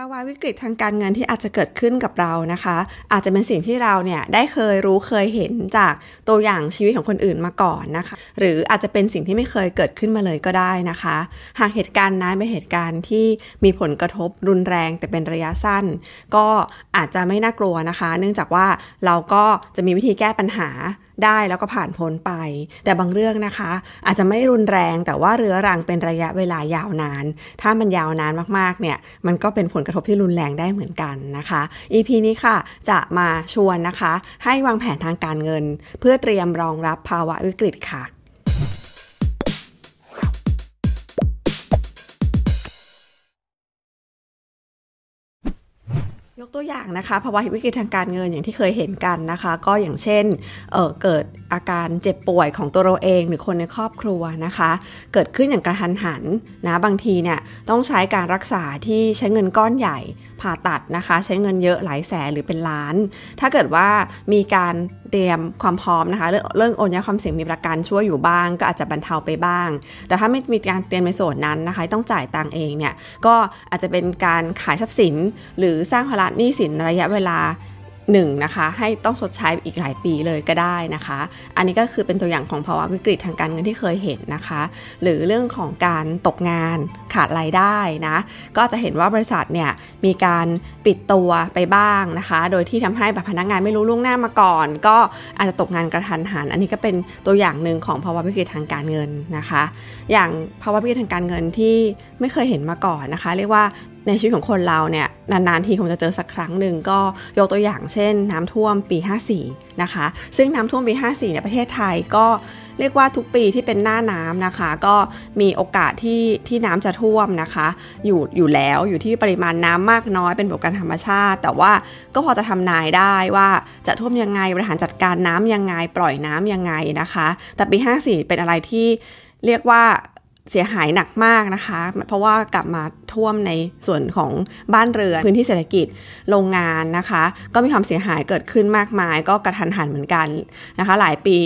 ภาวะวิกฤตทางการเงินที่อาจจะเกิดขึ้นกับเรานะคะ อาจจะเป็นสิ่งที่เราเนี่ยได้เคยรู้เคยเห็นจากตัวอย่างชีวิตของคนอื่นมาก่อนนะคะ หรืออาจจะเป็นสิ่งที่ไม่เคยเกิดขึ้นมาเลยก็ได้นะคะ หากเหตุการณ์นั้นเป็นเหตุการณ์ที่มีผลกระทบรุนแรงแต่เป็นระยะสั้น ก็อาจจะไม่น่ากลัวนะคะ เนื่องจากว่าเราก็จะมีวิธีแก้ปัญหา ได้แล้วก็ผ่านพ้นไป แต่บางเรื่องนะคะ อาจจะไม่รุนแรงแต่ว่าเรื้อรังเป็นระยะเวลายาวนาน ถ้ามันยาวนานมากๆเนี่ยมันก็เป็นผลกระทบที่รุนแรงได้เหมือนกันนะคะ EP นี้ค่ะจะมาชวนนะคะ ให้วางแผนทางการเงิน เพื่อเตรียมรองรับภาวะวิกฤตค่ะ ยกตัวอย่างนะคะภาวะวิกฤตทางการเงินอย่างที่เคยเห็นกันนะคะ ก็อย่างเช่นเเกิดอาการเจ็บป่วยของตัวเราเอง หรือคนในครอบครัวนะคะ เกิดขึ้นอย่างกระทันหันนะบางทีเนี่ยต้องใช้การรักษาที่ใช้เงินก้อนใหญ่ผ่าตัดนะคะ ใช้เงินเยอะหลายแสนหรือเป็นล้าน ถ้าเกิดว่ามีการ เตรียมความพร้อมนะคะเรื่องเรื่องโอนย้ายความเสี่ยงมีประกันช่วยอยู่บ้าง ก็อาจจะบรรเทาไปบ้าง แต่ถ้าไม่มีการเตรียมในส่วนนั้นนะคะ ต้องจ่ายตังเองเนี่ยก็อาจจะเป็นการขายทรัพย์สิน หรือสร้างภาระหนี้สินระยะเวลา หนึ่งนะคะให้ต้องชดใช้อีกหลายปีเลยก็ได้นะคะ อันนี้ก็คือเป็นตัวอย่างของภาวะวิกฤตทางการเงินที่เคยเห็นนะคะ หรือเรื่องของการตกงานขาดรายได้นะก็จะเห็นว่าบริษัทเนี่ยมีการปิดตัวไปบ้างนะคะ โดยที่ทำให้แบบพนักงานไม่รู้ล่วงหน้ามาก่อน ก็อาจจะตกงานกระทันหัน อันนี้ก็เป็นตัวอย่างหนึ่งของภาวะวิกฤตทางการเงินนะคะ อย่างภาวะวิกฤตทางการเงินที่ไม่เคยเห็นมาก่อนนะคะ เรียกว่า ในชีวิตของคนเราเนี่ยนานๆทีคงจะเจอสักครั้งหนึ่งก็ยกตัวอย่างเช่น น้ำท่วมปี 54 นะคะ ซึ่งน้ำท่วมปี 54เนี่ยประเทศไทยก็เรียกว่าทุกปีที่เป็นหน้าน้ำนะคะ ก็มีโอกาสที่ที่น้ำจะท่วมนะคะ อยู่อยู่แล้วอยู่ที่ปริมาณน้ำมากน้อยเป็นปกติธรรมชาติ แต่ว่าก็พอจะทำนายได้ว่าจะท่วมยังไงบริหารจัดการน้ำยังไง ปล่อยน้ำยังไงนะคะ แต่ปี 54 เป็นอะไรที่เรียกว่า เสียหายหนักมากนะคะ เพราะว่ากลับมาท่วมในส่วนของบ้านเรือนพื้นที่เศรษฐกิจโรงงานนะคะ ก็มีความเสียหายเกิดขึ้นมากมาย ก็กระทันหันเหมือนกันนะคะ หลายปี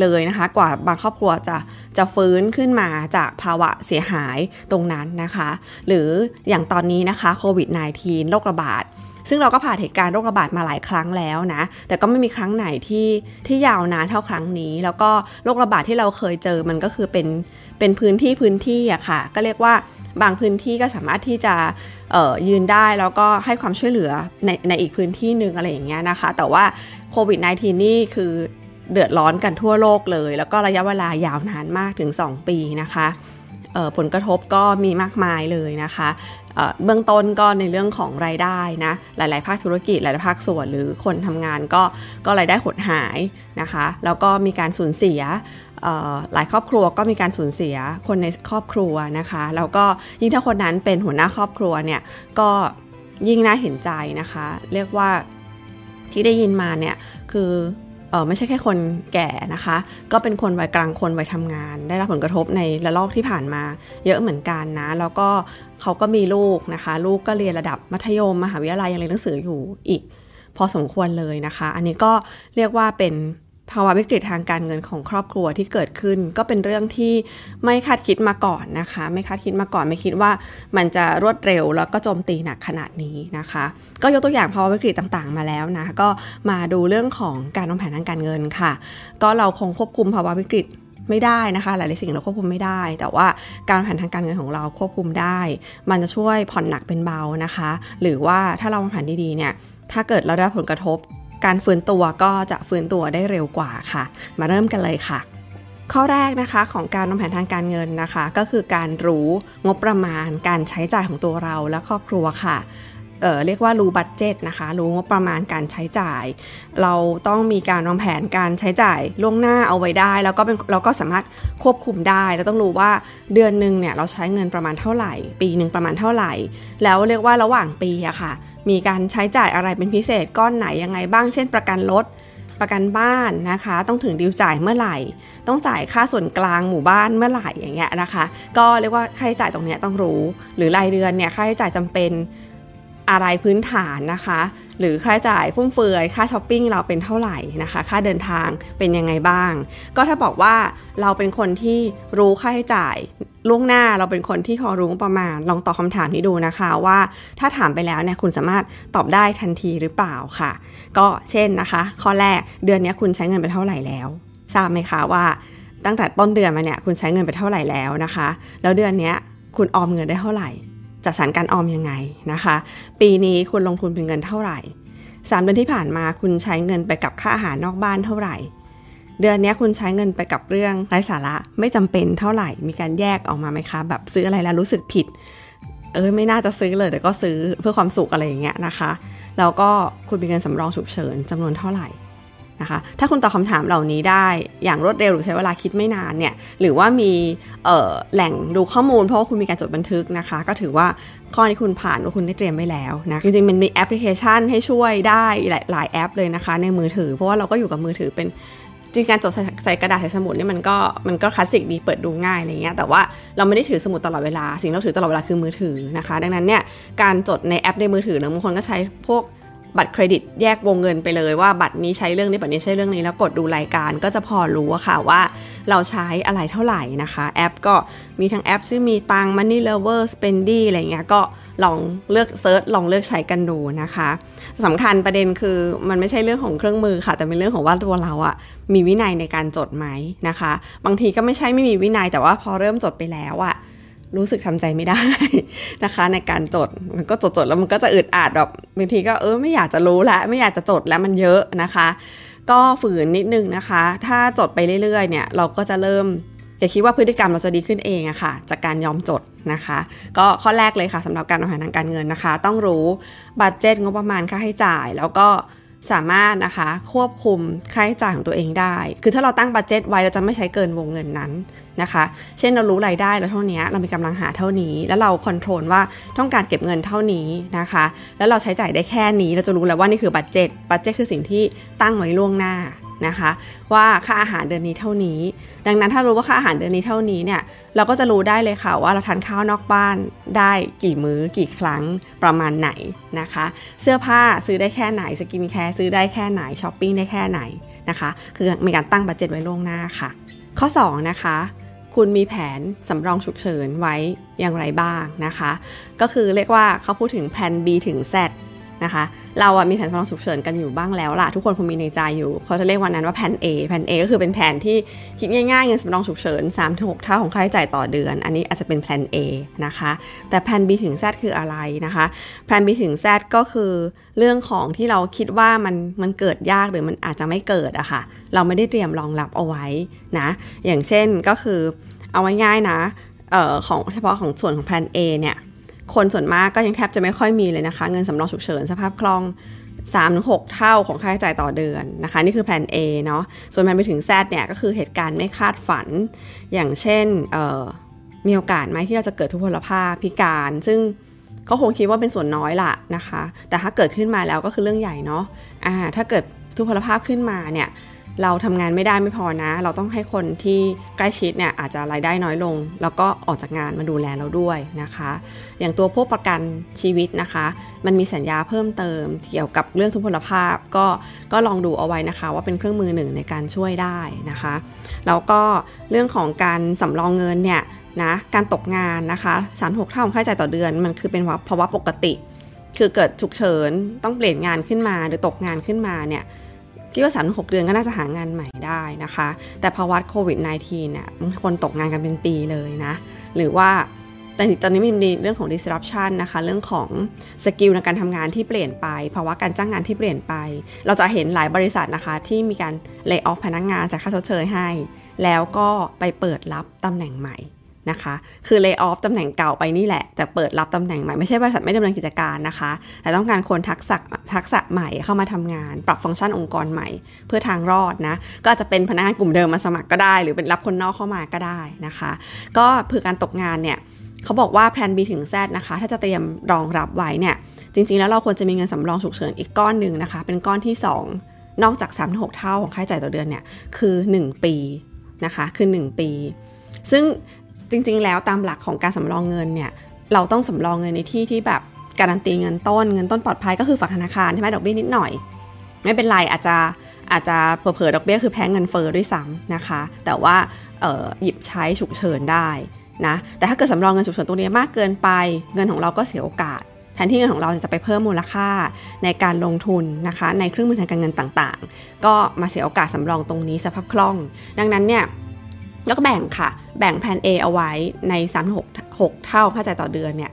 เลยนะคะ กว่าบางครอบครัวจะจะฟื้นขึ้นมาจากภาวะเสียหายตรงนั้นนะคะ หรืออย่างตอนนี้นะคะโควิด -19 โรคระบาดซึ่งเราก็ผ่านเหตุการณ์โรคระบาดมาหลายครั้งแล้วนะ แต่ก็ไม่มีครั้งไหนที่ที่ยาวนานเท่าครั้งนี้ แล้วก็โรคระบาดที่เราเคยเจอมันก็คือเป็น เป็นพื้นที่พื้นที่อะค่ะ ก็เรียกว่าบางพื้นที่ก็สามารถที่จะยืนได้แล้วก็ให้ความช่วยเหลือในในอีกพื้นที่หนึ่งอะไรอย่างเงี้ยนะคะ แต่ว่าโควิด -19 นี่คือเดือดร้อนกันทั่วโลกเลย แล้วก็ระยะเวลายาวนานมากถึง 2 ปีนะคะผลกระทบก็มีมากมายเลยนะคะเบื้องต้นก็ในเรื่องของรายได้นะหลาย ๆ ภาคธุรกิจหลาย ๆ ภาคส่วนหรือคนทำงานก็ก็รายได้หดหายนะคะ แล้วก็มีการสูญเสีย หลายครอบครัวก็มีการสูญเสียคนในครอบครัวนะคะแล้วก็ยิ่งถ้าคนนั้นเป็นหัวหน้าครอบครัวเนี่ยก็ยิ่งน่าเห็นใจนะคะ เรียกว่าที่ได้ยินมาเนี่ยคือเออไม่ใช่แค่คนแก่นะคะ ก็เป็นคนวัยกลางคนวัยทำงาน ได้รับผลกระทบในระลอกที่ผ่านมา เยอะเหมือนกันนะ แล้วก็เขาก็มีลูกนะคะ ลูกก็เรียนระดับมัธยมมหาวิทยาลัยยังเรียนหนังสืออยู่อีก พอสมควรเลยนะคะ อันนี้ก็เรียกว่าเป็น ภาวะวิกฤตทางการเงินของครอบครัวที่เกิดขึ้น ก็เป็นเรื่องที่ไม่คาดคิดมาก่อนนะคะ ไม่คาดคิดมาก่อนไม่คิดว่ามันจะรวดเร็วแล้วก็โจมตีหนักขนาดนี้นะคะ ก็ยกตัวอย่างภาวะวิกฤตต่างๆ มาแล้วนะก็มาดูเรื่องของการวางแผนทางการเงินค่ะ ก็เราคงควบคุมภาวะวิกฤตไม่ได้นะคะ หลายๆสิ่งเราควบคุมไม่ได้ แต่ว่าการวางแผนทางการเงินของเราควบคุมได้ มันจะช่วยผ่อนหนักเป็นเบานะคะ หรือว่าถ้าเราวางแผนดีๆเนี่ยถ้าเกิดเราได้ผลกระทบ การฟื้นตัวก็จะฟื้นตัวได้เร็วกว่าค่ะ มาเริ่มกันเลยค่ะ ข้อแรกนะคะของการวางแผนทางการเงินนะคะ ก็คือการรู้งบประมาณ การใช้จ่ายของตัวเราและครอบครัวค่ะเเรียกว่ารู้บัตเจตนะคะ รู้งบประมาณการใช้จ่าย เราต้องมีการวางแผนการใช้จ่ายล่วงหน้าเอาไว้ได้ แล้วก็เป็นเราก็สามารถควบคุมได้ เราต้องรู้ว่าเดือนหนึ่งเนี่ยเราใช้เงินประมาณเท่าไหร่ ปีหนึ่งประมาณเท่าไหร่ แล้วเรียกว่าระหว่างปีอะค่ะ มีการใช้จ่ายอะไรเป็นพิเศษก้อนไหนยังไงบ้าง เช่น ประกันรถ ประกันบ้านนะคะ ต้องถึงดิวจ่ายเมื่อไหร่ ต้องจ่ายค่าส่วนกลางหมู่บ้านเมื่อไหร่อย่างเงี้ยนะคะ ก็เรียกว่าค่าใช้จ่ายตรงเนี้ยต้องรู้ หรือรายเดือนเนี่ยค่าใช้จ่ายจำเป็นอะไรพื้นฐานนะคะ หรือค่าใช้จ่ายฟุ่มเฟือย ค่าช้อปปิ้งเราเป็นเท่าไหร่นะคะ ค่าเดินทางเป็นยังไงบ้าง ก็ถ้าบอกว่าเราเป็นคนที่รู้ค่าใช้จ่าย ล่วงหน้าเราเป็นคนที่พอรู้ประมาณ ลองตอบคาถามนี้ดูนะคะว่าถ้าถามไปแล้วเนี่ยคุณสามารถตอบได้ทันทีหรือเปล่าค่ะ ก็เช่นนะคะ ข้อแรกเดือนนี้คุณใช้เงินไปเท่าไหร่แล้ว ทราบไหมคะว่า ตั้งแต่ต้นเดือนมาเนี่ยคุณใช้เงินไปเท่าไหร่แล้วนะคะ แล้วเดือนนี้คุณออมเงินได้เท่าไหร่จัดสรรการออมยังไงนะคะ ปีนี้คุณลงทุนเป็นเงินเท่าไหร่สามเดือนที่ผ่านมาคุณใช้เงินไปกับค่าอาหารนอกบ้านเท่าไหร่ เดือนนี้คุณใช้เงินไปกับเรื่องไร้สาระไม่จำเป็นเท่าไหร่มีการแยกออกมาไหมคะ แบบซื้ออะไรแล้วรู้สึกผิด เออไม่น่าจะซื้อเลยแต่ก็ซื้อเพื่อความสุขอะไรอย่างเงี้ยนะคะแล้วก็คุณมีเงินสำรองฉุกเฉินจำนวนเท่าไหร่นะคะถ้าคุณตอบคำถามเหล่านี้ได้อย่างรวดเร็วหรือใช้เวลาคิดไม่นานเนี่ยหรือว่ามีแหล่งดูข้อมูลเพราะว่าคุณมีการจดบันทึกนะคะ ก็ถือว่าข้อนี้คุณผ่านว่าคุณได้เตรียมไว้แล้วนะจริงๆมันมีแอปพลิเคชันให้ช่วยได้หลายหลายแอปเลยนะคะ ในมือถือ เพราะว่าเราก็อยู่กับมือถือเป็น จริงการจดใส่กระดาษใส่สมุดนี่มันก็มันก็คลาสสิกดีเปิดดูง่ายอะไรเงี้ยแต่ว่าเราไม่ได้ถือสมุดตลอดเวลา สิ่งเราถือตลอดเวลาคือมือถือนะคะ ดังนั้นเนี่ยการจดในแอปในมือถือเนี่ยบางคนก็ใช้พวกบัตรเครดิตแยกวงเงินไปเลยว่าบัตรนี้ใช้เรื่องนี้บัตรนี้ใช้เรื่องนี้แล้วกดดูรายการก็จะพอรู้ค่ะว่า เราใช้อะไรเท่าไหร่นะคะ แอปก็มีทั้งแอปซึ่งมีตัง Money Lover Spendy อะไรเงี้ยก็ ลองเลือกเซิร์ชลองเลือกใช้กันดูนะคะสำคัญประเด็นคือมันไม่ใช่เรื่องของเครื่องมือค่ะ แต่เป็นเรื่องของว่าตัวเราอะมีวินัยในการจดไหมนะคะ บางทีก็ไม่ใช่ไม่มีวินัยแต่ว่าพอเริ่มจดไปแล้วอะรู้สึกทำใจไม่ได้นะคะ ในการจดมันก็จดจดแล้วมันก็จะอึดอัดแบบบางทีก็เออไม่อยากจะรู้แล้วไม่อยากจะจดแล้วมันเยอะนะคะ ก็ฝืนนิดนึงนะคะ ถ้าจดไปเรื่อยๆเนี่ยเราก็จะเริ่ม อย่าคิดว่าพฤติกรรมเราจะดีขึ้นเองอะค่ะ จากการยอมจดนะคะ ก็ข้อแรกเลยค่ะสำหรับการวางแผนทางการเงินนะคะ ต้องรู้ budget งบประมาณค่าใช้จ่าย แล้วก็สามารถนะคะควบคุมค่าใช้จ่ายของตัวเองได้ คือถ้าเราตั้ง budget ไว้เราจะไม่ใช้เกินวงเงินนั้นนะคะ เช่นเรารู้รายได้เราเท่านี้เรามีกำลังหาเท่านี้ แล้วเรา control ว่าต้องการเก็บเงินเท่านี้นะคะ แล้วเราใช้จ่ายได้แค่นี้เราจะรู้แล้วว่านี่คือ budget budget คือสิ่งที่ตั้งไว้ล่วงหน้า นะคะ ว่าค่าอาหารเดือนนี้เท่านี้ ดังนั้นถ้ารู้ว่าค่าอาหารเดือนนี้เท่านี้เนี่ยเราก็จะรู้ได้เลยค่ะว่าเราทานข้าวนอกบ้านได้กี่มื้อกี่ครั้งประมาณไหนนะคะ เสื้อผ้าซื้อได้แค่ไหน skincare ซื้อได้แค่ไหนช้อปปิ้งได้แค่ไหนนะคะ คือมีการตั้ง budget ไว้ล่วงหน้าค่ะ ข้อ 2 นะคะคุณมีแผนสำรองฉุกเฉินไว้อย่างไรบ้างนะคะ ก็คือเรียกว่าเขาพูดถึงแผน B ถึง Z นะคะ เราอะมีแผนสำรองฉุกเฉินกันอยู่บ้างแล้วล่ะ ทุกคนคงมีในใจอยู่เขาจะเรียกวันนั้นว่าแผน A แผน A ก็คือเป็นแผนที่คิดง่ายๆเงินสำรองฉุกเฉิน3-6เท่าของค่าใช้จ่ายต่อเดือน อันนี้อาจจะเป็นแผน A นะคะ แต่แผน B ถึง Z คืออะไรนะคะแผน B ถึง Z ก็คือเรื่องของที่เราคิดว่ามันมันเกิดยากหรือมันอาจจะไม่เกิดอะคะ่ะเราไม่ได้เตรียมรองรับเอาไว้นะอย่างเช่นก็คือเอาไว้ง่ายนะออของเฉพาะของส่วนของแผน A เนี่ย คนส่วนมากก็ยังแทบจะไม่ค่อยมีเลยนะคะ เงินสำรองฉุกเฉินสภาพคล่อง3-6 เท่าของค่าใช้จ่ายต่อเดือนนะคะ นี่คือแผน A เนาะส่วนแผนไปถึง Z เนี่ยก็คือเหตุการณ์ไม่คาดฝัน อย่างเช่นมีโอกาสไหมที่เราจะเกิดทุพพลภาพพิการ ซึ่งก็คงคิดว่าเป็นส่วนน้อยละนะคะ แต่ถ้าเกิดขึ้นมาแล้วก็คือเรื่องใหญ่เนาะะถ้าเกิดทุพพลภาพขึ้นมาเนี่ย เราทำงานไม่ได้ไม่พอนะ เราต้องให้คนที่ใกล้ชิดเนี่ยอาจจะรายได้น้อยลง แล้วก็ออกจากงานมาดูแลเราด้วยนะคะ อย่างตัวพวกประกันชีวิตนะคะ มันมีสัญญาเพิ่มเติม เกี่ยวกับเรื่องทุพพลภาพ ก็ก็ลองดูเอาไว้นะคะ ว่าเป็นเครื่องมือหนึ่งในการช่วยได้นะคะแล้วก็เรื่องของการสำรองเงินเนี่ยนะการตกงานนะคะสามหกเท่าของค่าใช้จ่ายต่อเดือน มันคือเป็นภาวะปกติ คือเกิดฉุกเฉินต้องเปลี่ยนงานขึ้นมาหรือตกงานขึ้นมาเนี่ย คิดว่าสามหกเดือนก็น่าจะหางานใหม่ได้นะคะ แต่ภาวะโควิด -19 เนี่ยบางคนตกงานกันเป็นปีเลยนะ หรือว่าแต่ตอนนี้มีเรื่องของ disruption นะคะ เรื่องของ skill ในการทำงานที่เปลี่ยนไป ภาวะการจ้างงานที่เปลี่ยนไป เราจะเห็นหลายบริษัทนะคะ ที่มีการ lay off พนักงานจ่ายค่าชดเชยให้ แล้วก็ไปเปิดรับตำแหน่งใหม่ นะคะ คือ lay off ตำแหน่งเก่าไปนี่แหละ แต่เปิดรับตำแหน่งใหม่ ไม่ใช่บริษัทไม่ดำเนินกิจการนะคะ แต่ต้องการคนทักษะทักษะใหม่เข้ามาทำงาน ปรับฟังก์ชันองค์กรใหม่ เพื่อทางรอดนะ ก็อาจจะเป็นพนักงานกลุ่มเดิมมาสมัครก็ได้ หรือเป็นรับคนนอกเข้ามาก็ได้นะคะ ก็เพื่อการตกงานเนี่ยเขาบอกว่าแพลน B ถึง Z นะคะ ถ้าจะเตรียมรองรับไว้เนี่ย จริง ๆ แล้วเราควรจะมีเงินสำรองฉุกเฉินอีกก้อนหนึ่งนะคะ เป็นก้อนที่ 2 นอกจาก 3 6 เท่าของค่าใช้จ่ายต่อเดือนเนี่ย คือ 1 ปีนะคะ คือ 1 ปี ซึ่ง จริง ๆ แล้วตามหลักของการสำรองเงินเนี่ยเราต้องสำรองเงินในที่ที่แบบการันตีเงินต้นเงินต้นปลอดภัยก็คือฝากธนาคารใช่ไหมดอกเบี้ยนิดหน่อย ไม่เป็นไรอาจจะอาจจะเผลอๆดอกเบี้ยคือแพงเงินเฟอ้อด้วยซ้ำนะคะ แต่ว่าหยิบใช้ฉุกเฉินได้นะแต่ถ้าเกิดสำรองเงินฉุกเฉินตรงนี้มากเกินไป เงินของเราก็เสียโอกาส แทนที่เงินของเราจะไปเพิ่มมูลค่าในการลงทุนนะคะ ในเครื่องมือทางการเงินต่างๆ ก็มาเสียโอกาสสำรองตรงนี้สภาพคล่อง ดังนั้นเนี่ย ก็แบ่งค่ะ แบ่งแผน A เอาไว้ใน 3 6 6 เท่าค่าจ่ายต่อเดือนเนี่ย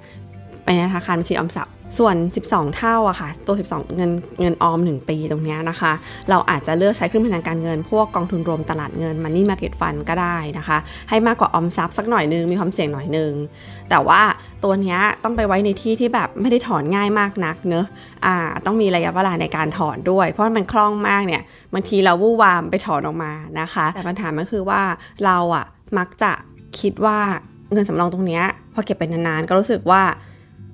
ไปในธนาคารบัญชีออมทรัพย์ ส่วน 12 เท่าอะค่ะ ตัว 12 เงินเงินออม 1 ปีตรงนี้นะคะ เราอาจจะเลือกใช้เครื่องมือทางการเงิน พวกกองทุนรวมตลาดเงิน Money Market Fund ก็ได้นะคะ ให้มากกว่าออมทรัพย์สักหน่อยนึง มีความเสี่ยงหน่อยนึง แต่ว่าตัวนี้ต้องไปไว้ในที่ที่แบบไม่ได้ถอนง่ายมากนักเนอะอ่า ต้องมีระยะเวลาในการถอนด้วย เพราะมันคล่องมากเนี่ย บางทีเราวู่วามไปถอนออกมานะคะ แต่ปัญหามันคือว่าเราอะมักจะคิดว่าเงินสำรองตรงนี้พอเก็บไปนานๆก็รู้สึกว่า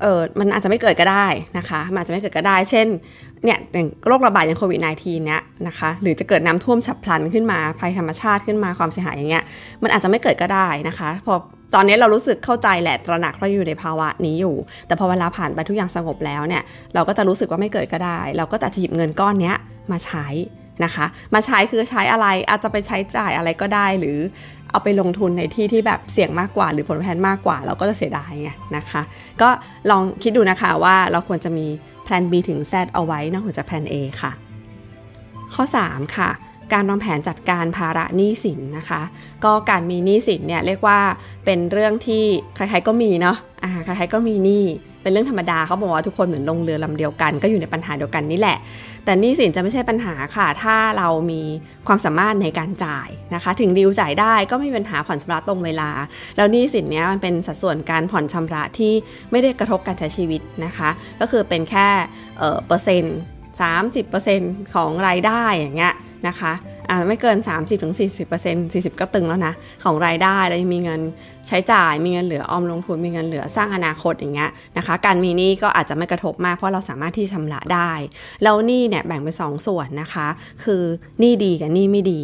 เออมันอาจจะไม่เกิดก็ได้นะคะมันอาจจะไม่เกิดก็ได้ เช่นเนี่ยอย่างโรคระบาดอย่างโควิด -19 เนี้ยนะคะหรือจะเกิดน้ำท่วมฉับพลันขึ้นมาภัยธรรมชาติขึ้นมาความเสียหายอย่างเงี้ยมันอาจจะไม่เกิดก็ได้นะคะพอตอนนี้เรารู้สึกเข้าใจแหละตระหนักเราอยู่ในภาวะนี้อยู่ แต่พอเวลาผ่านไปทุกอย่างสงบแล้วเนี่ยเราก็จะรู้สึกว่าไม่เกิดก็ได้ เราก็จะหยิบเงินก้อนเนี้ยมาใช้ นะคะ มาใช้คือใช้อะไรอาจจะไปใช้จ่ายอะไรก็ได้ หรือเอาไปลงทุนในที่ที่แบบเสี่ยงมากกว่า หรือผลแทนมากกว่า เราก็จะเสียดายไงนะคะ ก็ลองคิดดูนะคะว่าเราควรจะมีแผน B ถึง Z เอาไว้นอกจากแผน A ค่ะ ข้อ 3 ค่ะการวางแผนจัดการภาระหนี้สินนะคะ ก็การมีหนี้สินเนี่ยเรียกว่าเป็นเรื่องที่ใครๆก็มีเนาะอ่าใครๆก็มีหนี้เป็นเรื่องธรรมดาเขาบอกว่าทุกคนเหมือนลงเรือลำเดียวกัน ก็อยู่ในปัญหาเดียวกันนี่แหละ แต่หนี้สินจะไม่ใช่ปัญหาค่ะ ถ้าเรามีความสามารถในการจ่ายนะคะ ถึงดีลจ่ายได้ก็ไม่มีปัญหาผ่อนชำระตรงเวลา แล้วหนี้สินเนี้ยมันเป็นสัดส่วนการผ่อนชำระที่ไม่ได้กระทบการใช้ชีวิตนะคะ ก็คือเป็นแค่เปอร์เซ็นต์30%ของรายได้อย่างเงี้ยนะคะ อาจจะไม่เกิน 30-40% 40ก็ตึงแล้วนะ ของรายได้แล้วยังมีเงินใช้จ่ายมีเงินเหลือออมลงทุนมีเงินเหลือสร้างอนาคตอย่างเงี้ยนะคะ การมีหนี้ก็อาจจะไม่กระทบมากเพราะเราสามารถที่ชำระได้ แล้วหนี้เนี่ยแบ่งเป็น2ส่วนนะคะ คือหนี้ดีกับหนี้ไม่ดี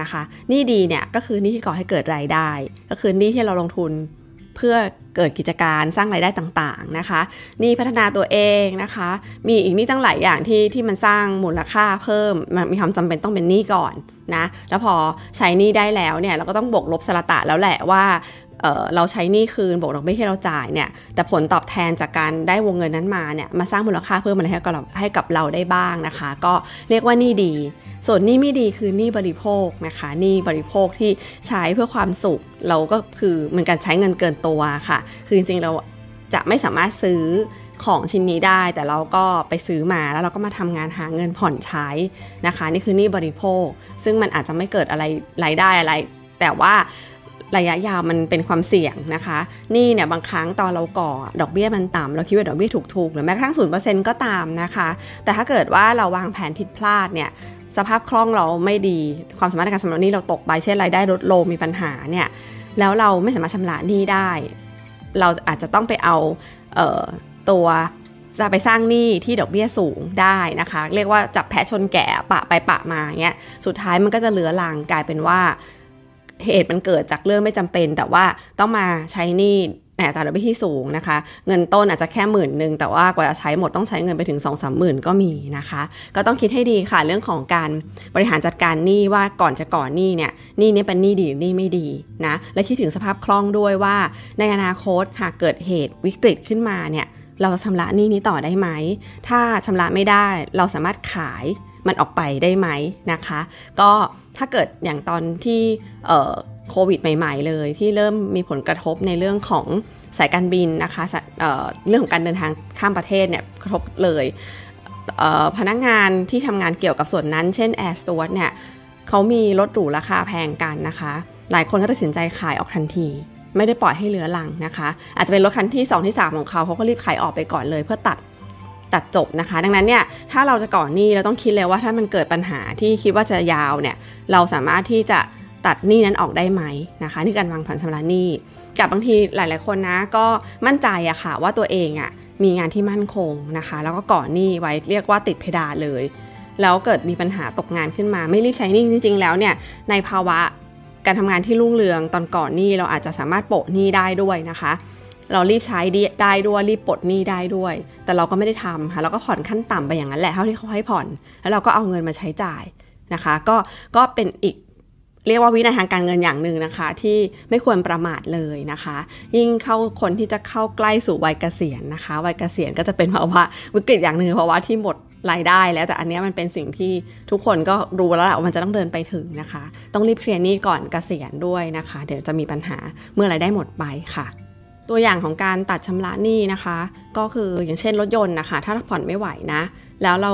นะคะหนี้ดีเนี่ยก็คือหนี้ที่ก่อให้เกิดรายได้ ก็คือหนี้ที่เราลงทุน เพื่อเกิดกิจการสร้างรายได้ต่างๆนะคะ นี่พัฒนาตัวเองนะคะ มีอีกนี่ตั้งหลายอย่างที่ที่มันสร้างมูลค่าเพิ่มมันมีความจำเป็นต้องเป็นหนี้ก่อนนะแล้วพอใช้หนี้ได้แล้วเนี่ยเราก็ต้องบวกลบสละตะแล้วแหละว่า เเราใช้หนี้คืนบวกดอกเบี้ยที่เราจ่ายเนี่ยแต่ผลตอบแทนจากการได้วงเงินนั้นมาเนี่ยมาสร้างมูลค่าเพิ่มอะไรให้กับเราให้กับเราได้บ้างนะคะ ก็เรียกว่านี้ดี ส่วนนี้ไม่ดีคือนี้บริโภคนะคะนี้บริโภคที่ใช้เพื่อความสุขเราก็คือเหมือนกันใช้เงินเกินตัวค่ะ คือจริงๆเราจะไม่สามารถซื้อของชิ้นนี้ได้แต่เราก็ไปซื้อมาแล้วเราก็มาทำงานหาเงินผ่อนใช้นะคะ นี่คือหนี้บริโภค ซึ่งมันอาจจะไม่เกิดอะไรรายได้อะไร แต่ว่า ระยะยาวมันเป็นความเสี่ยงนะคะนี่เนี่ยบางครั้งตอนเราก่อดอกเบี้ยมันต่ำเราคิดว่าดอกเบี้ยถูกๆหรือแม้กระทั่งศูนย์เปอร์เซ็นต์ก็ตามนะคะ แต่ถ้าเกิดว่าเราวางแผนผิดพลาดเนี่ยสภาพคล่องเราไม่ดีความสามารถในการชำระหนี้เราตกไปเช่นรายได้ลดลงมีปัญหาเนี่ยแล้วเราไม่สามารถชำระหนี้ได้ เราอาจจะต้องไปเอาเออตัวจะไปสร้างหนี้ที่ดอกเบี้ยสูงได้นะคะ เรียกว่าจับแพะชนแกะปะไปปะมาเงี้ยสุดท้ายมันก็จะเหลือหลังกลายเป็นว่า เหตุมันเกิดจากเรื่องไม่จำเป็น แต่ว่าต้องมาใช้หนี้ในอัตราดอกเบี้ยที่สูงนะคะ เงินต้นอาจจะแค่หมื่นหนึ่งแต่ว่ากว่าจะใช้หมดต้องใช้เงินไปถึง2องสามหมื่นก็มีนะคะ ก็ต้องคิดให้ดีค่ะ เรื่องของการบริหารจัดการหนี้ว่าก่อนจะก่อนหนี้เนี่ยหนี้นี้เป็นหนี้ดีหรือหนี้ไม่ดีนะและคิดถึงสภาพคล่องด้วยว่า ในอนาคตหากเกิดเหตุวิกฤตขึ้นมาเนี่ยเราจะชำระหนี้นี้ต่อได้ไหม ถ้าชำระไม่ได้เราสามารถขาย มันออกไปได้ไหมนะคะ ก็ถ้าเกิดอย่างตอนที่โควิดใหม่ ๆ เลย ที่เริ่มมีผลกระทบในเรื่องของสายการบินนะคะเเรื่องของการเดินทางข้ามประเทศเนี่ยกระทบเลยพนักงานที่ทำงานเกี่ยวกับส่วนนั้น เช่น Air Steward เนี่ยเขามีรถหรูราคาแพงกันนะคะ หลายคนก็ตัดสินใจขายออกทันที ไม่ได้ปล่อยให้เหลือหลังนะคะ อาจจะเป็นรถคันที่ 2 ที่ 3 ของเขาเขาก็รีบขายออกไปก่อนเลยเพื่อตัด ตัดจบนะคะ ดังนั้นเนี่ยถ้าเราจะก่อนหนี้เราต้องคิดเลยว่าถ้ามันเกิดปัญหาที่คิดว่าจะยาวเนี่ยเราสามารถที่จะตัดหนี้นั้นออกได้ไหมนะคะนี่การวางแผนชำระหนี้ กับบางทีหลาย ๆ คนนะก็มั่นใจอะค่ะว่าตัวเองอะมีงานที่มั่นคงนะคะ แล้วก็ก่อนหนี้ไว้เรียกว่าติดเพดานเลย แล้วเกิดมีปัญหาตกงานขึ้นมา ไม่รีบใช้หนี้จริง ๆ แล้วเนี่ยในภาวะการทำงานที่รุ่งเรืองตอนก่อนหนี้เราอาจจะสามารถโปะหนี้ได้ด้วยนะคะ เรารีบใช้ได้ด้วยรีบปลดหนี้ได้ด้วย แต่เราก็ไม่ได้ทำค่ะเราก็ผ่อนขั้นต่ำไปอย่างนั้นแหละเท่าที่เขาให้ผ่อน แล้วเราก็เอาเงินมาใช้จ่ายนะคะ ก็ก็เป็นอีกเรียกว่าวินัยทางการเงินอย่างหนึ่งนะคะ ที่ไม่ควรประมาทเลยนะคะ ยิ่งเข้าคนที่จะเข้าใกล้สู่วัยเกษียณนะคะวัยเกษียณก็จะเป็นภาวะวิกฤตอย่างหนึ่งเพราะว่าที่หมดรายได้แล้วแต่อันนี้มันเป็นสิ่งที่ทุกคนก็รู้แล้วแหละว่ามันจะต้องเดินไปถึงนะคะ ต้องรีบเคลียร์หนี้ก่อนเกษียณด้วยนะคะ เดี๋ยวจะมีปัญหาเมื่อรายได้หมดไปค่ะ ตัวอย่างของการตัดชำระหนี้นะคะ ก็คืออย่างเช่นรถยนต์นะคะ ถ้าผ่อนไม่ไหวนะ แล้วเรา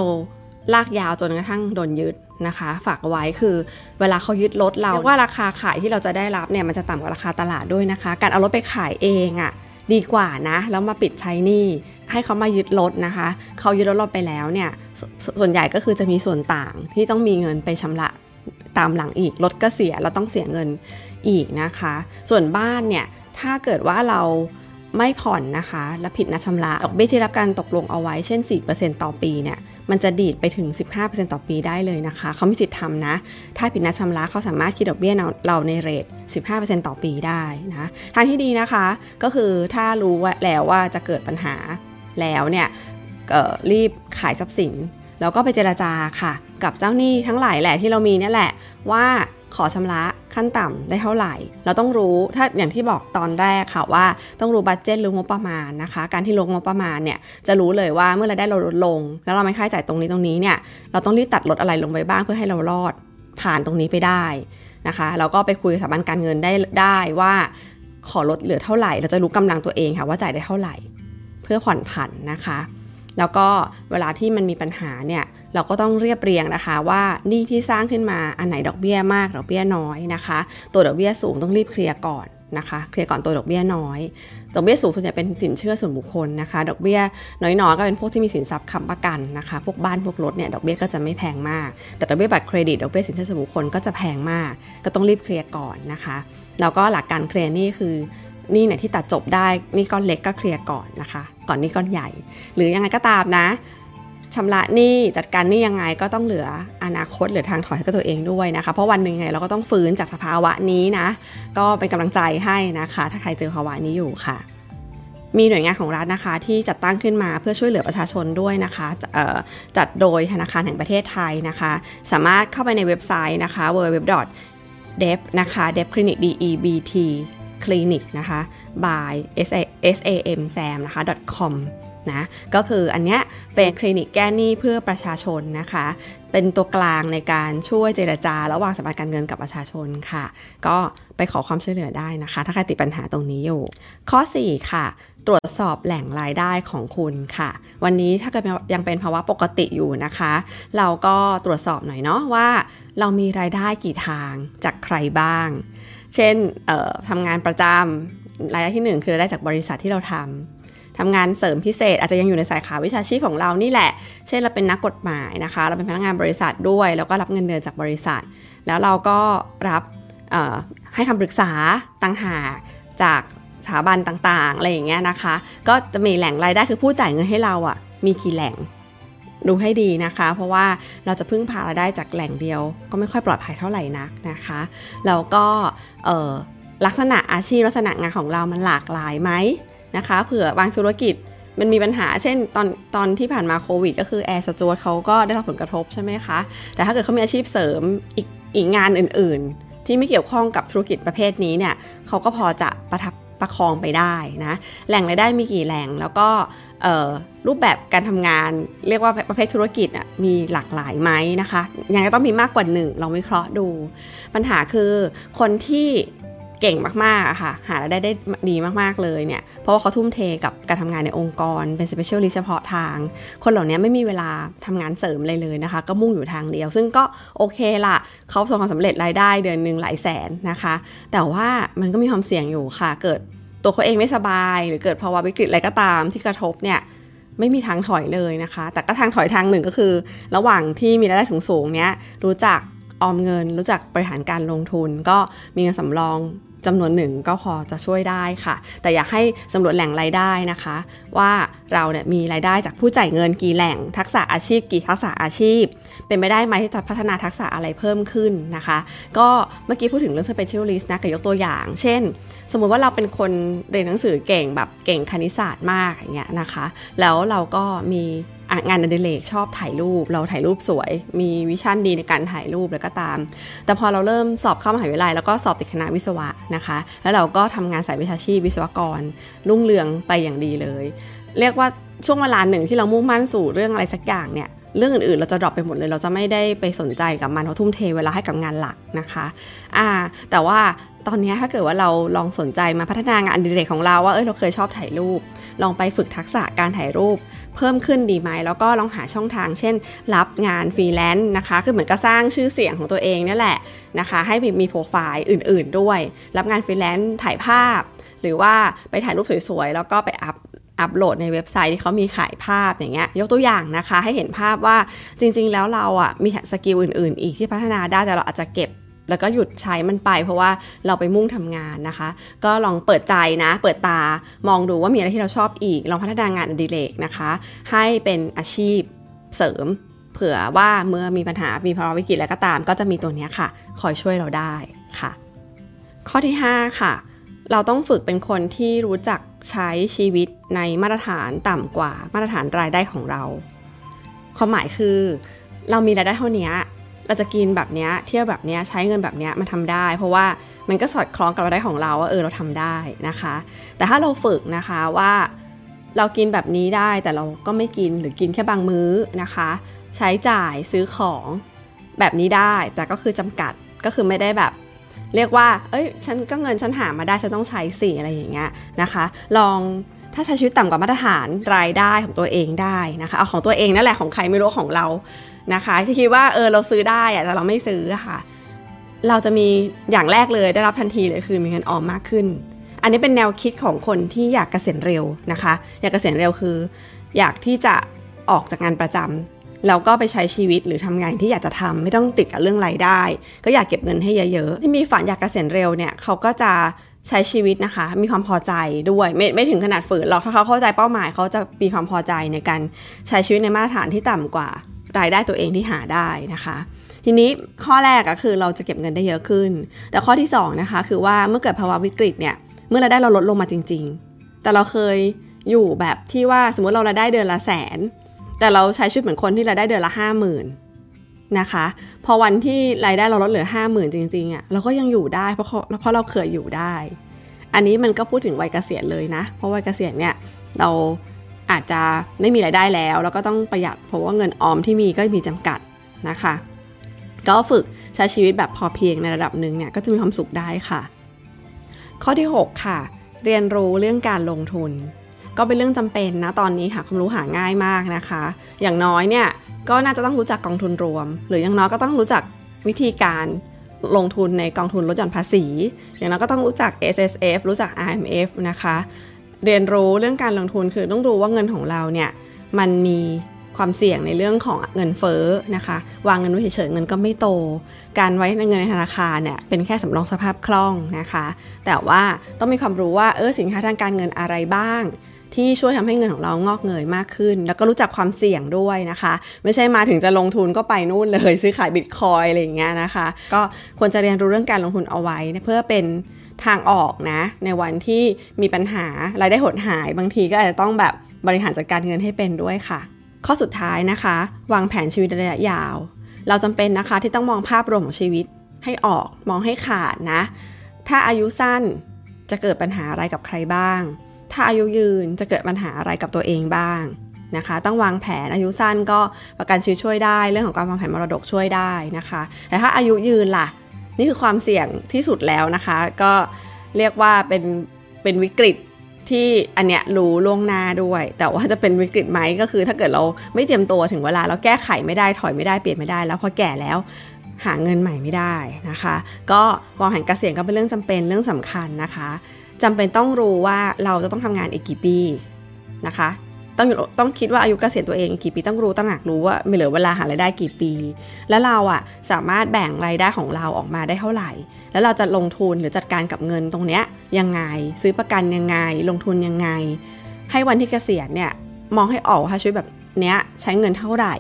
ลากยาวจนกระทั่งโดนยึดนะคะ ฝากเอาไว้คือเวลาเขายึดรถเราว่าราคาขายที่เราจะได้รับเนี่ยมันจะต่ำกว่าราคาตลาดด้วยนะคะ การเอารถไปขายเองอะ่ะดีกว่านะ แล้วมาปิดใช้หนี้ให้เขามายึดรถนะคะ เขายึดรถเราไปแล้วเนี่ยสส่วนใหญ่ก็คือจะมีส่วนต่างที่ต้องมีเงินไปชำระตามหลังอีกรถก็เสียเราต้องเสียเงินอีกนะคะ ส่วนบ้านเนี่ย ถ้าเกิดว่าเราไม่ผ่อนนะคะ และผิดนัดชำระดอกเบี้ยที่รับการตกลงเอาไว้เช่น 4%ต่อปีเนี่ยมันจะดีดไปถึง 15%ต่อปีได้เลยนะคะ เขามีสิทธิ์ทำนะ ถ้าผิดนัดชำระเขาสามารถคิดดอกเบี้ยเราในเรท 15%ต่อปีได้นะ ทางที่ดีนะคะ ก็คือถ้ารู้ว่าแล้วว่าจะเกิดปัญหาแล้วเนี่ยรีบขายทรัพย์สิน แล้วก็ไปเจราจาค่ะ กับเจ้าหนี้ทั้งหลายแหละที่เรามีนี่แหละว่าขอชำระ ขั้นต่ำได้เท่าไหร่ เราต้องรู้ถ้าอย่างที่บอกตอนแรกค่ะว่าต้องรู้บัตเจตรู้งบประมาณนะคะ การที่ลงงบประมาณเนี่ยจะรู้เลยว่าเมื่อเราได้เราลดลง แล้วเราไม่ค่าใช้จ่ายตรงนี้ตรงนี้เนี่ยเราต้องรีบตัดลดอะไรลงไปบ้างเพื่อให้เรารอดผ่านตรงนี้ไปได้นะคะแล้วก็ไปคุยกับสถาบันการเงินได้ได้ว่าขอลดเหลือเท่าไหร่ เราจะรู้กำลังตัวเองค่ะว่าจ่ายได้เท่าไหร่ เพื่อผ่อนผันนะคะ แล้วก็เวลาที่มันมีปัญหาเนี่ย เราก็ต้องเรียบเรียงนะคะ ว่านี่ที่สร้างขึ้นมาอันไหนดอกเบี้ยมากดอกเบี้ยน้อยนะคะ ตัวดอกเบี้ยสูงต้องรีบเคลียร์ก่อนนะคะเคลียร์ก่อนตัวดอกเบี้ยน้อย ดอกเบี้ยสูงส่วนใหญ่เป็นสินเชื่อส่วนบุคคลนะคะ ดอกเบี้ยน้อยๆก็เป็นพวกที่มีสินทรัพย์ค้ำประกันนะคะ พวกบ้านพวกรถเนี่ยดอกเบี้ยก็จะไม่แพงมาก แต่ดอกเบี้ยบัตรเครดิต ดอกเบี้ยสินเชื่อส่วนบุคคลก็จะแพงมาก ก็ต้องรีบเคลียร์ก่อนนะคะ แล้วก็หลักการเคลียร์นี่คือนี่เนี่ยที่ตัดจบได้ นี่ก้อนเล็กก็เคลียร์ก่อนนะคะ ก่อนนี่ก้อนใหญ่ หรือยังไงก็ตามนะ ชำระหนี้จัดการหนี้ยังไงก็ต้องเหลืออนาคตหลือทางถอยให้กับตัวเองด้วยนะคะ เพราะวันหนึ่งไงเราก็ต้องฟื้นจากสภาวะนี้นะ ก็เป็นกำลังใจให้นะคะ ถ้าใครเจอภาวะนี้อยู่ค่ะ มีหน่วยงานของรัฐนะคะ ที่จัดตั้งขึ้นมาเพื่อช่วยเหลือประชาชนด้วยนะคะจัดโดยธนาคารแห่งประเทศไทยนะคะ สามารถเข้าไปในเว็บไซต์นะคะ www.deb นะคะ deb clinic d e b t clinic นะคะ by s a m sam นะคะ com นะก็คืออันเนี้ย เป็นคลินิกแก้หนี้เพื่อประชาชนนะคะ เป็นตัวกลางในการช่วยเจรจา ระหว่างสถาบันการเงินกับประชาชนค่ะ ก็ไปขอความช่วยเหลือได้นะคะ ถ้าใครติดปัญหาตรงนี้อยู่ ข้อ 4 ค่ะ ตรวจสอบแหล่งรายได้ของคุณค่ะ วันนี้ถ้าเกิดยังเป็นภาวะปกติอยู่นะคะ เราก็ตรวจสอบหน่อยเนาะว่า เรามีรายได้กี่ทางจากใครบ้าง เช่นทำงานประจำรายได้ที่ 1 คือรายได้จากบริษัทที่เราทำ ทำงานเสริมพิเศษ อาจจะยังอยู่ในสายขาวิชาชีพของเรานี่แหละ เช่นเราเป็นนักกฎหมายนะคะ เราเป็นพนักงานบริษัทด้วย แล้วก็รับเงินเดือนจากบริษัท แล้วเราก็รับให้คำปรึกษาต่างหากจากสถาบันต่างๆ อะไรอย่างเงี้ยนะคะ ก็จะมีแหล่งรายได้คือผู้จ่ายเงินให้เราอะ่ะ มีกี่แหล่ง ดูให้ดีนะคะ เพราะว่าเราจะพึ่งพารายได้จากแหล่งเดียว ก็ไม่ค่อยปลอดภัยเท่าไหร่นักนะคะ แล้วก็ลักษณะอาชีพลักษณะงานของเรามันหลากหลายไหม นะคะเผื่อบางธุรกิจมันมีปัญหาเช่นตอนตอนที่ผ่านมาโควิด ก็คือแอร์สจวตเขาก็ได้รับผลกระทบใช่ไหมคะ แต่ถ้าเกิดเขามีอาชีพเสริมอีกอีกงานอื่น ๆ ที่ไม่เกี่ยวข้องกับธุรกิจประเภทนี้เนี่ยเขาก็พอจะประคับประคองไปได้นะแหล่งรายได้มีกี่แหล่งแล้วก็รูปแบบการทำงานเรียกว่าประเภทธุรกิจมีหลากหลายไหมนะคะยังต้องมีมากกว่าหนึ่งลองวิเคราะห์ดู ปัญหาคือคนที่ เก่งมากๆค่ะ หารายได้ได้ดีมากๆเลยเนี่ย เพราะว่าเขาทุ่มเทกับการทำงานในองค์กร เป็น specialist เฉพาะทาง คนเหล่านี้ไม่มีเวลาทำงานเสริมเลยเลยนะคะ ก็มุ่งอยู่ทางเดียว ซึ่งก็โอเคละเขาประสบความสำเร็จรายได้เดือนหนึ่งหลายแสนนะคะ แต่ว่ามันก็มีความเสี่ยงอยู่ค่ะ เกิดตัวเขาเองไม่สบาย หรือเกิดภาวะวิกฤตอะไรก็ตามที่กระทบเนี่ยไม่มีทางถอยเลยนะคะ แต่ก็ทางถอยทางหนึ่งก็คือ ระหว่างที่มีรายได้สูงๆเนี้ยรู้จักออมเงิน รู้จักบริหารการลงทุน ก็มีเงินสำรอง จำนวนหนึ่งก็พอจะช่วยได้ค่ะ แต่อยากให้สำรวจแหล่งรายได้นะคะ ว่าเราเนี่ยมีรายได้จากผู้จ่ายเงินกี่แหล่ง ทักษะอาชีพ กี่ทักษะอาชีพ เป็นไปได้ไหมที่จะพัฒนาทักษะอะไรเพิ่มขึ้นนะคะ ก็เมื่อกี้พูดถึงเรื่อง specialist นะกับยกตัวอย่าง เช่น สมมุติว่าเราเป็นคนเรียนหนังสือเก่งแบบเก่งคณิตศาสตร์มากอย่างเงี้ยนะคะ แล้วเราก็มี งานอดิเรกชอบถ่ายรูป เราถ่ายรูปสวย มีวิชั่นดีในการถ่ายรูปแล้วก็ตาม แต่พอเราเริ่มสอบเข้ามหาวิทยาลัยแล้วก็สอบติดคณะวิศวะนะคะ แล้วเราก็ทำงานสายวิชาชีพวิศวกร รุ่งเรืองไปอย่างดีเลย เรียกว่าช่วงเวลาหนึ่งที่เรามุ่งมั่นสู่เรื่องอะไรสักอย่างเนี่ยเรื่องอื่นๆ เราจะ drop ไปหมดเลย เราจะไม่ได้ไปสนใจกับมันเราทุ่มเทเวลาให้กับงานหลักนะคะอ่าแต่ว่าตอนนี้ถ้าเกิดว่าเราลองสนใจมาพัฒนางานอดิเรกของเราว่าเออเราเคยชอบถ่ายรูป ลองไปฝึกทักษะการถ่ายรูป เพิ่มขึ้นดีไหม แล้วก็ลองหาช่องทาง เช่น รับงานฟรีแลนซ์นะคะ คือเหมือนกับสร้างชื่อเสียงของตัวเองนี่แหละนะคะ ให้มีโปรไฟล์อื่น ๆ ด้วย รับงานฟรีแลนซ์ถ่ายภาพ หรือว่าไปถ่ายรูปสวย ๆ แล้วก็ไปอัพอัปโหลดในเว็บไซต์ที่เขามีขายภาพอย่างเงี้ยยกตัวอย่างนะคะ ให้เห็นภาพว่าจริง ๆ แล้วเราอะมี skill อื่น ๆ อีกที่พัฒนาได้แต่เราอาจจะเก็บ แล้วก็หยุดใช้มันไป เพราะว่าเราไปมุ่งทำงานนะคะ ก็ลองเปิดใจนะ เปิดตามองดูว่ามีอะไรที่เราชอบอีก ลองพัฒนางานอดิเรกนะคะ ให้เป็นอาชีพเสริม เผื่อว่าเมื่อมีปัญหามีภาวะวิกฤตแล้วก็ตาม ก็จะมีตัวนี้ค่ะ คอยช่วยเราได้ค่ะ ข้อที่ 5 ค่ะ เราต้องฝึกเป็นคนที่รู้จักใช้ชีวิตในมาตรฐานต่ำกว่ามาตรฐานรายได้ของเรา ความหมายคือ เรามีรายได้เท่านี้ เราจะกินแบบนี้เที่ยวแบบนี้ใช้เงินแบบนี้มันทำได้ เพราะว่ามันก็สอดคล้องกับรายได้ของเราว่าเออเราทำได้นะคะ แต่ถ้าเราฝึกนะคะว่าเรากินแบบนี้ได้แต่เราก็ไม่กินหรือกินแค่บางมื้อนะคะ ใช้จ่ายซื้อของแบบนี้ได้ แต่ก็คือจำกัดก็คือไม่ได้แบบ เรียกว่า เอ้ยฉันก็เงินฉันหามาได้ฉันต้องใช้สี่อะไรอย่างเงี้ยนะคะ ลองถ้าใช้ชีวิตต่ำกว่ามาตรฐานรายได้ของตัวเองได้นะคะเอาของตัวเองนั่นแหละของใครไม่รู้ของเรา นะคะ ที่คิดว่าเออเราซื้อได้อะแต่เราไม่ซื้อค่ะ เราจะมีอย่างแรกเลยได้รับทันทีเลยคือมีเงินออมมากขึ้น อันนี้เป็นแนวคิดของคนที่อยากเกษียณเร็วนะคะ อยากเกษียณเร็วคือ อยากที่จะออกจากงานประจำแล้วก็ไปใช้ชีวิตหรือทำงานที่อยากจะทำไม่ต้องติดกับเรื่องรายได้ ก็อยากเก็บเงินให้เยอะๆ ที่มีฝันอยากเกษียณเร็วเนี่ยเขาก็จะใช้ชีวิตนะคะ มีความพอใจด้วยไม่ไม่ถึงขนาดฝืนหรอกถ้าเขาเข้าใจเป้าหมายเขาจะมีความพอใจในการใช้ชีวิตในมาตรฐานที่ต่ำกว่า รายได้ตัวเองที่หาได้นะคะ ทีนี้ข้อแรกก็คือเราจะเก็บเงินได้เยอะขึ้น แต่ข้อที่2นะคะคือว่าเมื่อเกิดภาวะวิกฤตเนี่ยเมื่อรายได้เราลดลงมาจริง ๆ แต่เราเคยอยู่แบบที่ว่าสมมติเรารายได้เดือนละแสน แต่เราใช้ชีวิตเหมือนคนที่รายได้เดือนละห้าหมื่นนะคะ พอวันที่รายได้เราลดเหลือห้าหมื่นจริงๆอะ่ะเราก็ยังอยู่ได้เพราะเพราะเราเคยอยู่ได้ อันนี้มันก็พูดถึงวัยเกษียณเลยนะ เพราะวัยเกษียณเนี่ยเรา อาจจะไม่มีรายได้แล้ว แล้วก็ต้องประหยัดเพราะว่าเงินออมที่มีก็มีจำกัดนะคะ ก็ฝึกใช้ชีวิตแบบพอเพียงในระดับหนึ่งเนี่ยก็จะมีความสุขได้ค่ะ ข้อที่ 6 ค่ะ เรียนรู้เรื่องการลงทุน ก็เป็นเรื่องจำเป็นนะตอนนี้หาความรู้หาง่ายมากนะคะ อย่างน้อยเนี่ยก็น่าจะต้องรู้จักกองทุนรวม หรืออย่างน้อยก็ต้องรู้จักวิธีการลงทุนในกองทุนลดหย่อนภาษี อย่างน้อยก็ต้องรู้จัก S S F รู้จัก I M F นะคะ เรียนรู้เรื่องการลงทุนคือต้องดูว่าเงินของเราเนี่ยมันมีความเสี่ยงในเรื่องของเงินเฟ้อนะคะ วางเงินไว้เฉยๆเงินก็ไม่โต การไว้ในเงินในธนาคารเนี่ยเป็นแค่สำรองสภาพคล่องนะคะ แต่ว่าต้องมีความรู้ว่าเออสินค้าทางการเงินอะไรบ้าง ที่ช่วยทำให้เงินของเรางอกเงยมากขึ้น แล้วก็รู้จักความเสี่ยงด้วยนะคะ ไม่ใช่มาถึงจะลงทุนก็ไปนู่นเลย ซื้อขายบิตคอยอะไรอย่างเงี้ยนะคะ ก็ควรจะเรียนรู้เรื่องการลงทุนเอาไว้เพื่อเป็น ทางออกนะ ในวันที่มีปัญหารายได้หดหาย บางทีก็อาจจะต้องแบบบริหารจัดการเงินให้เป็นด้วยค่ะ ข้อสุดท้ายนะคะ วางแผนชีวิตระยะยาว เราจำเป็นนะคะที่ต้องมองภาพรวมของชีวิตให้ออกมองให้ขาดนะ ถ้าอายุสั้นจะเกิดปัญหาอะไรกับใครบ้าง ถ้าอายุยืนจะเกิดปัญหาอะไรกับตัวเองบ้างนะคะ ต้องวางแผนอายุสั้นก็ประกันชีวิตช่วยได้ เรื่องของการวางแผนมรดกช่วยได้นะคะ แต่ถ้าอายุยืนล่ะ นี่คือความเสี่ยงที่สุดแล้วนะคะ ก็เรียกว่าเป็นเป็นวิกฤตที่อันเนี้ยรู้ล่วงหน้าด้วย แต่ว่าจะเป็นวิกฤตไหมก็คือ ถ้าเกิดเราไม่เตรียมตัวถึงเวลาเราแก้ไขไม่ได้ถอยไม่ได้เปลี่ยนไม่ได้ แล้วพอแก่แล้วหาเงินใหม่ไม่ได้นะคะ ก็วางแผนเกษียณก็เป็นเรื่องจำเป็นเรื่องสำคัญนะคะจำเป็นต้องรู้ว่าเราจะต้องทำงานอีกกี่ปีนะคะ ต้องต้องคิดว่าอายุเกษียณตัวเองกี่ปีต้องรู้ตั้งหนักรู้ว่าไม่เหลือเวลาหารายได้กี่ปี แล้วเราอะสามารถแบ่งรายได้ของเราออกมาได้เท่าไหร่ แล้วเราจะลงทุนหรือจัดการกับเงินตรงเนี้ยยังไง ซื้อประกันยังไง ลงทุนยังไง ให้วันที่เกษียณเนี่ยมองให้ออกว่าชีวิตแบบเนี้ยใช้เงินเท่าไหร่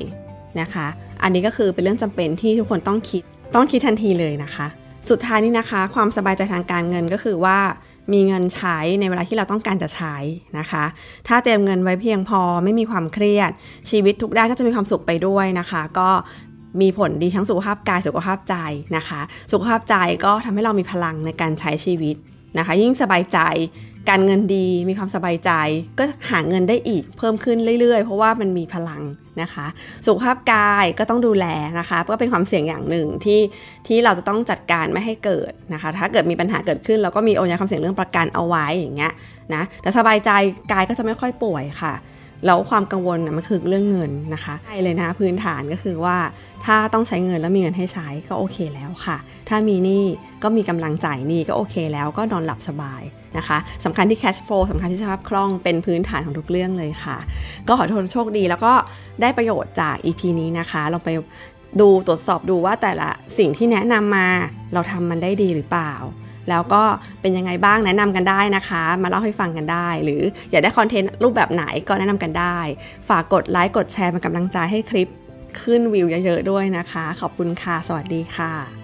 นะคะ อันนี้ก็คือเป็นเรื่องจำเป็นที่ทุกคนต้องคิดต้องคิดทันทีเลยนะคะ สุดท้ายนี้นะคะ ความสบายใจทางการเงินก็คือว่า มีเงินใช้ในเวลาที่เราต้องการจะใช้นะคะ ถ้าเตรียมเงินไว้เพียงพอไม่มีความเครียด ชีวิตทุกด้านก็จะมีความสุขไปด้วยนะคะ ก็มีผลดีทั้งสุขภาพกายสุขภาพใจนะคะ สุขภาพใจก็ทำให้เรามีพลังในการใช้ชีวิตนะคะ ยิ่งสบายใจการเงินดีมีความสบายใจ ก็หาเงินได้อีกเพิ่มขึ้นเรื่อยๆ เพราะว่ามันมีพลัง นะคะ สุขภาพกายก็ต้องดูแลนะคะก็เป็นความเสี่ยงอย่างหนึ่งที่ที่เราจะต้องจัดการไม่ให้เกิดนะคะ ถ้าเกิดมีปัญหาเกิดขึ้น เราก็มีโอนยาความเสี่ยงเรื่องประกันเอาไว้อย่างเงี้ยนะแต่สบายใจกายก็จะไม่ค่อยป่วยค่ะแล้วความกังวลนะมันคือเรื่องเงินนะคะใช่เลยนะพื้นฐานก็คือว่าถ้าต้องใช้เงินแล้วมีเงินให้ใช้ก็โอเคแล้วค่ะ ถ้ามีหนี้ก็มีกำลังจ่ายหนี้ก็โอเคแล้วก็นอนหลับสบาย นะคะสำคัญที่ cash flow สำคัญที่สภาพคล่องเป็นพื้นฐานของทุกเรื่องเลยค่ะ ก็ขอโทษโชคดีแล้วก็ได้ประโยชน์จาก EP นี้นะคะเราไปดูตรวจสอบดูว่าแต่ละสิ่งที่แนะนำมาเราทำมันได้ดีหรือเปล่า แล้วก็เป็นยังไงบ้างแนะนำกันได้นะคะ มาเล่าให้ฟังกันได้ หรืออยากได้คอนเทนต์รูปแบบไหนก็แนะนำกันได้ ฝากกดไลค์กดแชร์เป็นกำลังใจให้คลิปขึ้นวิวเยอะๆด้วยนะคะ ขอบคุณค่ะ สวัสดีค่ะ